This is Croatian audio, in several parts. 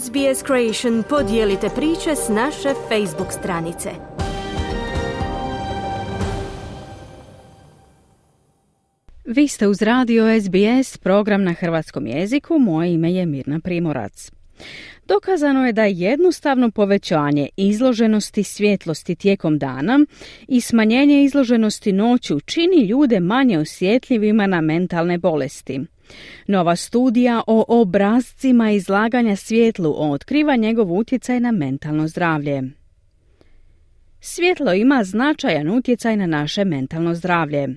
SBS Creation podijelite priče s naše Facebook stranice. Vi ste uz radio SBS, program na hrvatskom jeziku. Moje ime je Mirna Primorac. Dokazano je da jednostavno povećanje izloženosti svjetlosti tijekom dana i smanjenje izloženosti noću čini ljude manje osjetljivima na mentalne bolesti. Nova studija o obrazcima izlaganja svjetlu otkriva njegov utjecaj na mentalno zdravlje. Svjetlo ima značajan utjecaj na naše mentalno zdravlje.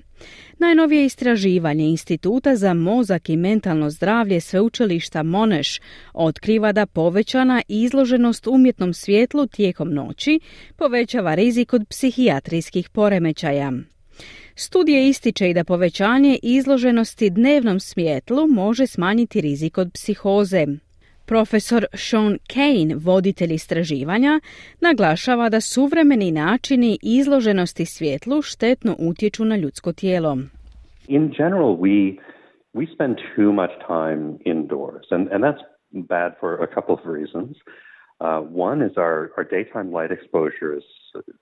Najnovije istraživanje Instituta za mozak i mentalno zdravlje sveučilišta Moneš otkriva da povećana izloženost umjetnom svjetlu tijekom noći povećava rizik od psihijatrijskih poremećaja. Studije ističe i da povećanje izloženosti dnevnom svjetlu može smanjiti rizik od psihoze. Profesor Sean Kane, voditelj istraživanja, naglašava da suvremeni načini izloženosti svjetlu štetno utječu na ljudsko tijelo. In general, we, we spend too much time indoors, and, and that's bad for a couple of reasons. Uh, one is our, our daytime light exposure is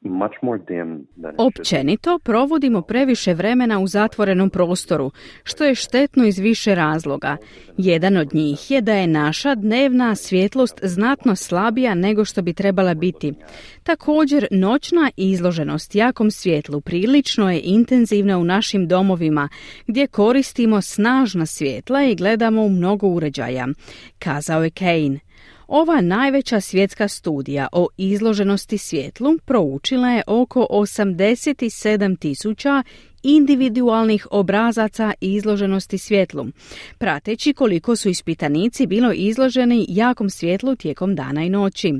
much more dim than Općenito provodimo previše vremena u zatvorenom prostoru, što je štetno iz više razloga. Jedan od njih je da je naša dnevna svjetlost znatno slabija nego što bi trebala biti. Također, noćna izloženost jakom svjetlu prilično je intenzivna u našim domovima, gdje koristimo snažna svjetla i gledamo u mnogo uređaja, kazao je Kane. Ova najveća svjetska studija o izloženosti svjetlu proučila je oko 87 tisuća individualnih obrazaca izloženosti svjetlu, prateći koliko su ispitanici bilo izloženi jakom svjetlu tijekom dana i noći.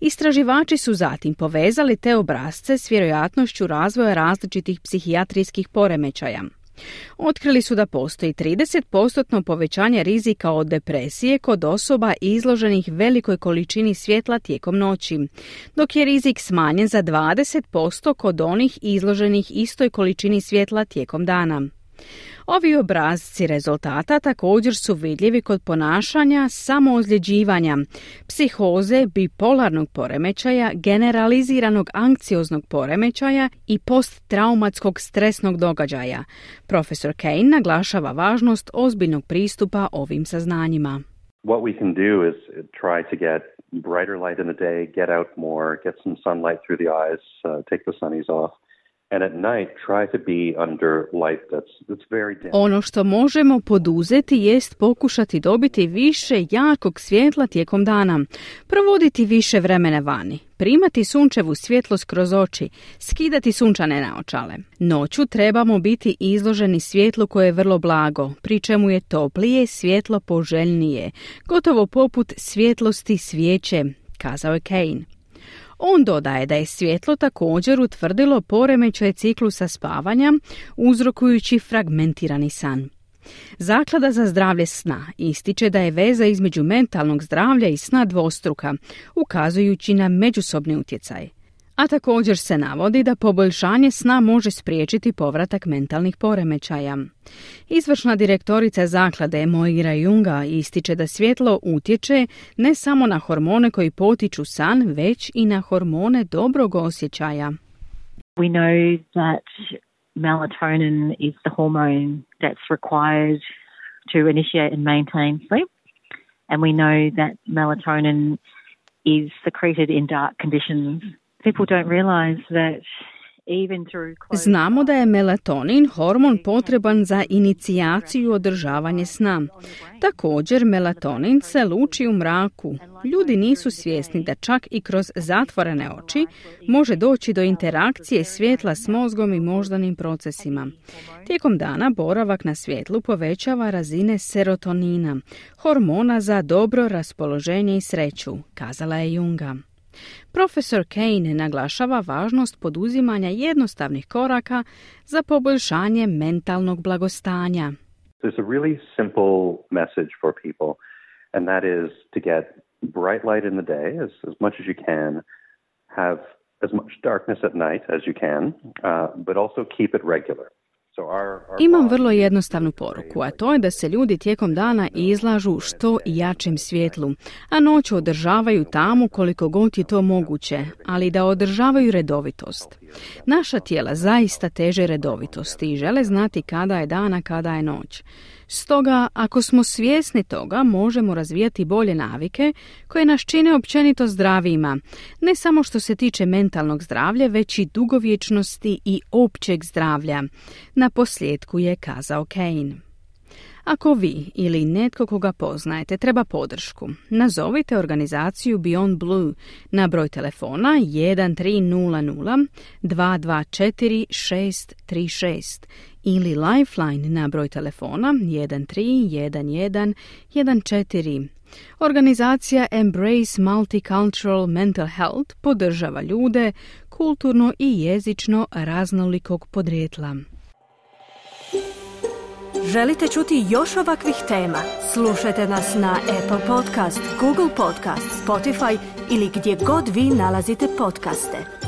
Istraživači su zatim povezali te obrazce s vjerojatnošću razvoja različitih psihijatrijskih poremećaja. Otkrili su da postoji 30% povećanje rizika od depresije kod osoba izloženih velikoj količini svjetla tijekom noći, dok je rizik smanjen za 20% kod onih izloženih istoj količini svjetla tijekom dana. Ovi obrazci rezultata također su vidljivi kod ponašanja samoozljeđivanja, psihoze, bipolarnog poremećaja, generaliziranog anksioznog poremećaja i posttraumatskog stresnog događaja. Profesor Kane naglašava važnost ozbiljnog pristupa ovim saznanjima. What we can do is try to get brighter light in the day, get out more, get some sunlight through the eyes, uh, take the sunnies off. Ono što možemo poduzeti jest pokušati dobiti više jakog svjetla tijekom dana, provoditi više vremena vani, primati sunčevu svjetlost kroz oči, skidati sunčane naočale. Noću trebamo biti izloženi svjetlu koje je vrlo blago, pri čemu je toplije svjetlo poželjnije, gotovo poput svjetlosti svijeće, kazao je Kane. On dodaje da je svjetlo također utvrdilo poremećaj ciklusa spavanja, uzrokujući fragmentirani san. Zaklada za zdravlje sna ističe da je veza između mentalnog zdravlja i sna dvostruka, ukazujući na međusobni utjecaj a također se navodi da poboljšanje sna može spriječiti povratak mentalnih poremećaja. Izvršna direktorica zaklade Moira Junga ističe da svjetlo utječe ne samo na hormone koji potiču san, već i na hormone dobrog osjećaja. We know that melatonin is the hormone that's required to initiate and maintain sleep. And we know that melatonin is secreted in dark conditions Znamo da je melatonin hormon potreban za inicijaciju održavanje sna. Također melatonin se luči u mraku. Ljudi nisu svjesni da čak i kroz zatvorene oči može doći do interakcije svjetla s mozgom i moždanim procesima. Tijekom dana boravak na svjetlu povećava razine serotonina, hormona za dobro raspoloženje i sreću, kazala je Junga. Profesor Kane naglašava važnost poduzimanja jednostavnih koraka za poboljšanje mentalnog blagostanja. There's a really simple message for people, and that is to get bright light in the day as, as much as you can, have as much darkness at night as you can, uh, but also keep it regular. Imam vrlo jednostavnu poruku, a to je da se ljudi tijekom dana izlažu što jačem svjetlu, a noć održavaju tamo koliko god je to moguće, ali da održavaju redovitost. Naša tijela zaista teže redovitosti i žele znati kada je dana, kada je noć. Stoga, ako smo svjesni toga, možemo razvijati bolje navike koje nas čine općenito zdravijima, ne samo što se tiče mentalnog zdravlja, već i dugovječnosti i općeg zdravlja. Na posljedku je kazao Kane. Ako vi ili netko koga poznajete treba podršku, nazovite organizaciju Beyond Blue na broj telefona 1300 224 636 ili Lifeline na broj telefona 1311 14. Organizacija Embrace Multicultural Mental Health podržava ljude kulturno i jezično raznolikog podrijetla. Želite čuti još ovakvih tema? Slušajte nas na Apple Podcast, Google Podcast, Spotify ili gdje god vi nalazite podcaste.